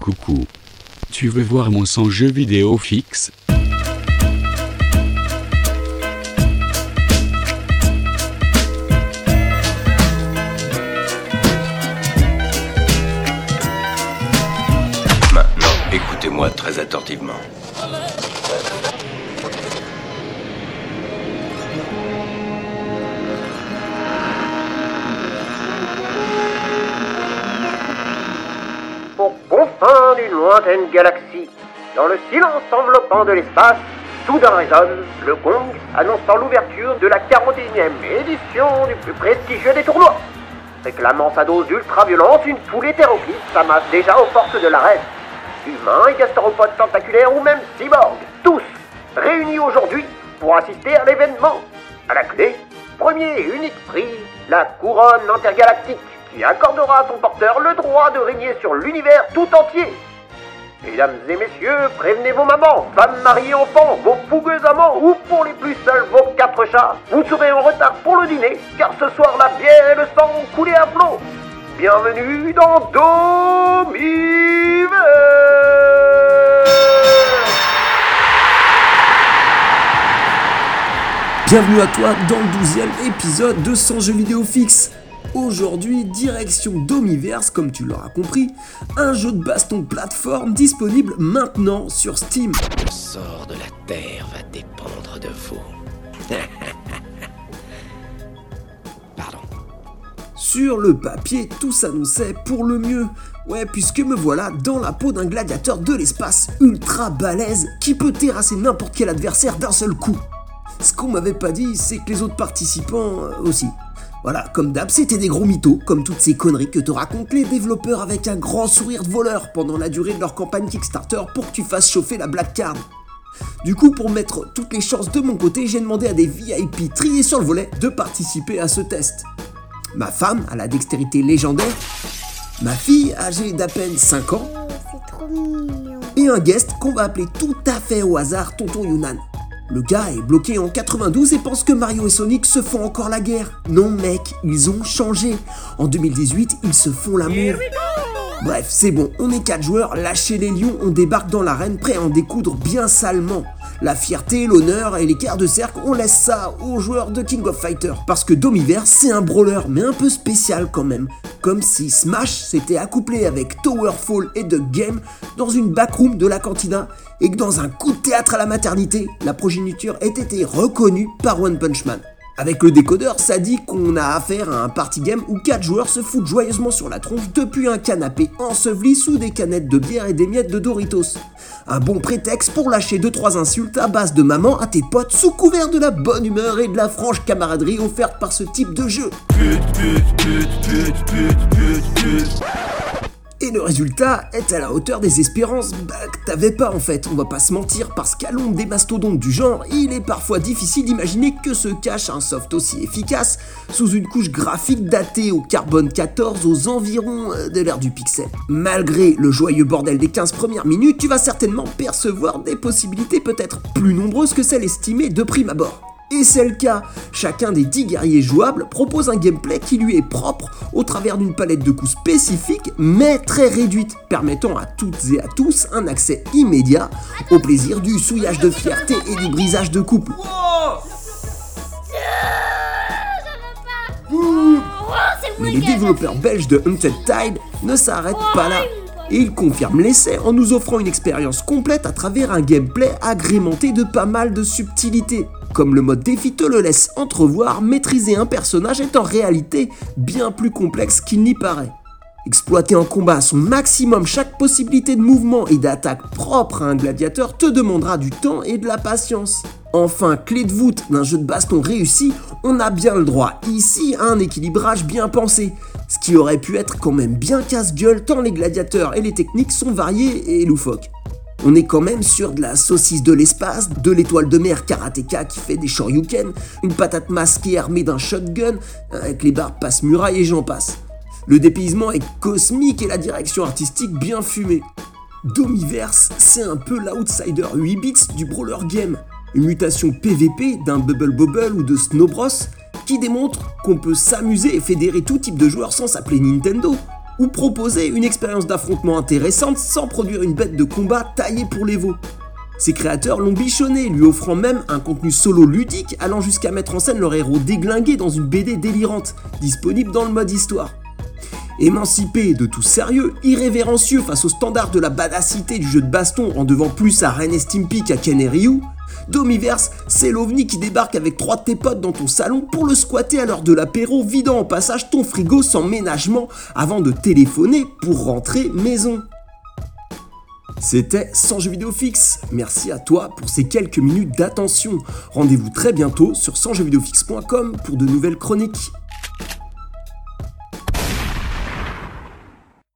Coucou. Tu veux voir mon son jeu vidéo fixe? Maintenant, écoutez-moi très attentivement. D'une lointaine galaxie, dans le silence enveloppant de l'espace, soudain résonne le gong annonçant l'ouverture de la 41e édition du plus prestigieux des tournois. Réclamant sa dose d'ultra-violence, une foule hétéroclite s'amasse déjà aux portes de l'arène. Humains et gastéropodes tentaculaires ou même cyborgs, tous réunis aujourd'hui pour assister à l'événement. À la clé, premier et unique prix, la couronne intergalactique qui accordera à son porteur le droit de régner sur l'univers tout entier. Mesdames et messieurs, prévenez vos mamans, femmes mariées, enfants, vos fougueux amants ou pour les plus seuls, vos quatre chats. Vous serez en retard pour le dîner, car ce soir la bière et le sang ont coulé à flot. Bienvenue dans Domiver Bienvenue à toi dans le 12e épisode de 100 jeux vidéo fixe. Aujourd'hui, direction Domiverse, comme tu l'auras compris, un jeu de baston plateforme disponible maintenant sur Steam. Le sort de la Terre va dépendre de vous. Pardon. Sur le papier, tout s'annonçait pour le mieux. Ouais, puisque me voilà dans la peau d'un gladiateur de l'espace ultra balèze qui peut terrasser n'importe quel adversaire d'un seul coup. Ce qu'on m'avait pas dit, c'est que les autres participants euh, aussi. Voilà, comme d'hab, c'était des gros mythos, comme toutes ces conneries que te racontent les développeurs avec un grand sourire de voleur pendant la durée de leur campagne Kickstarter pour que tu fasses chauffer la black card. Du coup, pour mettre toutes les chances de mon côté, j'ai demandé à des VIP triés sur le volet de participer à ce test. Ma femme, à la dextérité légendaire, ma fille, âgée d'à peine 5 ans, mignon. et un guest qu'on va appeler tout à fait au hasard Tonton Yunan. Le gars est bloqué en 92 et pense que Mario et Sonic se font encore la guerre. Non mec, ils ont changé. En 2018, ils se font l'amour. Bref, c'est bon, on est 4 joueurs, lâchez les lions, on débarque dans l'arène prêt à en découdre bien salement. La fierté, l'honneur et les quarts de cercle, on laisse ça aux joueurs de King of Fighter. Parce que Domiverse, c'est un brawler, mais un peu spécial quand même. Comme si Smash s'était accouplé avec Towerfall et The Game dans une backroom de la cantina et que dans un coup de théâtre à la maternité, la progéniture ait été reconnue par One Punch Man. Avec le décodeur, ça dit qu'on a affaire à un party game où 4 joueurs se foutent joyeusement sur la tronche depuis un canapé enseveli sous des canettes de bière et des miettes de Doritos. Un bon prétexte pour lâcher 2-3 insultes à base de maman à tes potes sous couvert de la bonne humeur et de la franche camaraderie offerte par ce type de jeu. Et le résultat est à la hauteur des espérances bah, que t'avais pas en fait, on va pas se mentir, parce qu'à l'ombre des mastodontes du genre, il est parfois difficile d'imaginer que se cache un soft aussi efficace sous une couche graphique datée au carbone 14 aux environs euh, de l'ère du pixel. Malgré le joyeux bordel des 15 premières minutes, tu vas certainement percevoir des possibilités peut-être plus nombreuses que celles estimées de prime abord. Et c'est le cas. Chacun des 10 guerriers jouables propose un gameplay qui lui est propre au travers d'une palette de coups spécifiques mais très réduite, permettant à toutes et à tous un accès immédiat au plaisir du souillage de fierté et du brisage de couple. Mais les développeurs belges de Hunted Tide ne s'arrêtent pas là. Et ils confirment l'essai en nous offrant une expérience complète à travers un gameplay agrémenté de pas mal de subtilités. Comme le mode défi te le laisse entrevoir, maîtriser un personnage est en réalité bien plus complexe qu'il n'y paraît. Exploiter en combat à son maximum chaque possibilité de mouvement et d'attaque propre à un gladiateur te demandera du temps et de la patience. Enfin, clé de voûte d'un jeu de baston réussi, on a bien le droit ici à un équilibrage bien pensé, ce qui aurait pu être quand même bien casse-gueule tant les gladiateurs et les techniques sont variés et loufoques. On est quand même sur de la saucisse de l'espace, de l'étoile de mer karatéka qui fait des shoryuken, une patate masquée armée d'un shotgun, avec les barres passe-muraille et j'en passe. Le dépaysement est cosmique et la direction artistique bien fumée. Domiverse, c'est un peu l'outsider 8 bits du brawler game. Une mutation PVP d'un Bubble Bobble ou de Snow Bros qui démontre qu'on peut s'amuser et fédérer tout type de joueurs sans s'appeler Nintendo. ou proposer une expérience d'affrontement intéressante sans produire une bête de combat taillée pour les veaux. Ses créateurs l'ont bichonné, lui offrant même un contenu solo ludique allant jusqu'à mettre en scène leur héros déglingué dans une BD délirante, disponible dans le mode histoire. Émancipé de tout sérieux, irrévérencieux face aux standards de la badacité du jeu de baston en devant plus à Ren et qu'à Ken Ryu, Domiverse, c'est l'ovni qui débarque avec trois de tes potes dans ton salon pour le squatter à l'heure de l'apéro, vidant en passage ton frigo sans ménagement avant de téléphoner pour rentrer maison. C'était 100 jeux vidéo fixe. Merci à toi pour ces quelques minutes d'attention. Rendez-vous très bientôt sur 100jeuxvideofixe.com pour de nouvelles chroniques.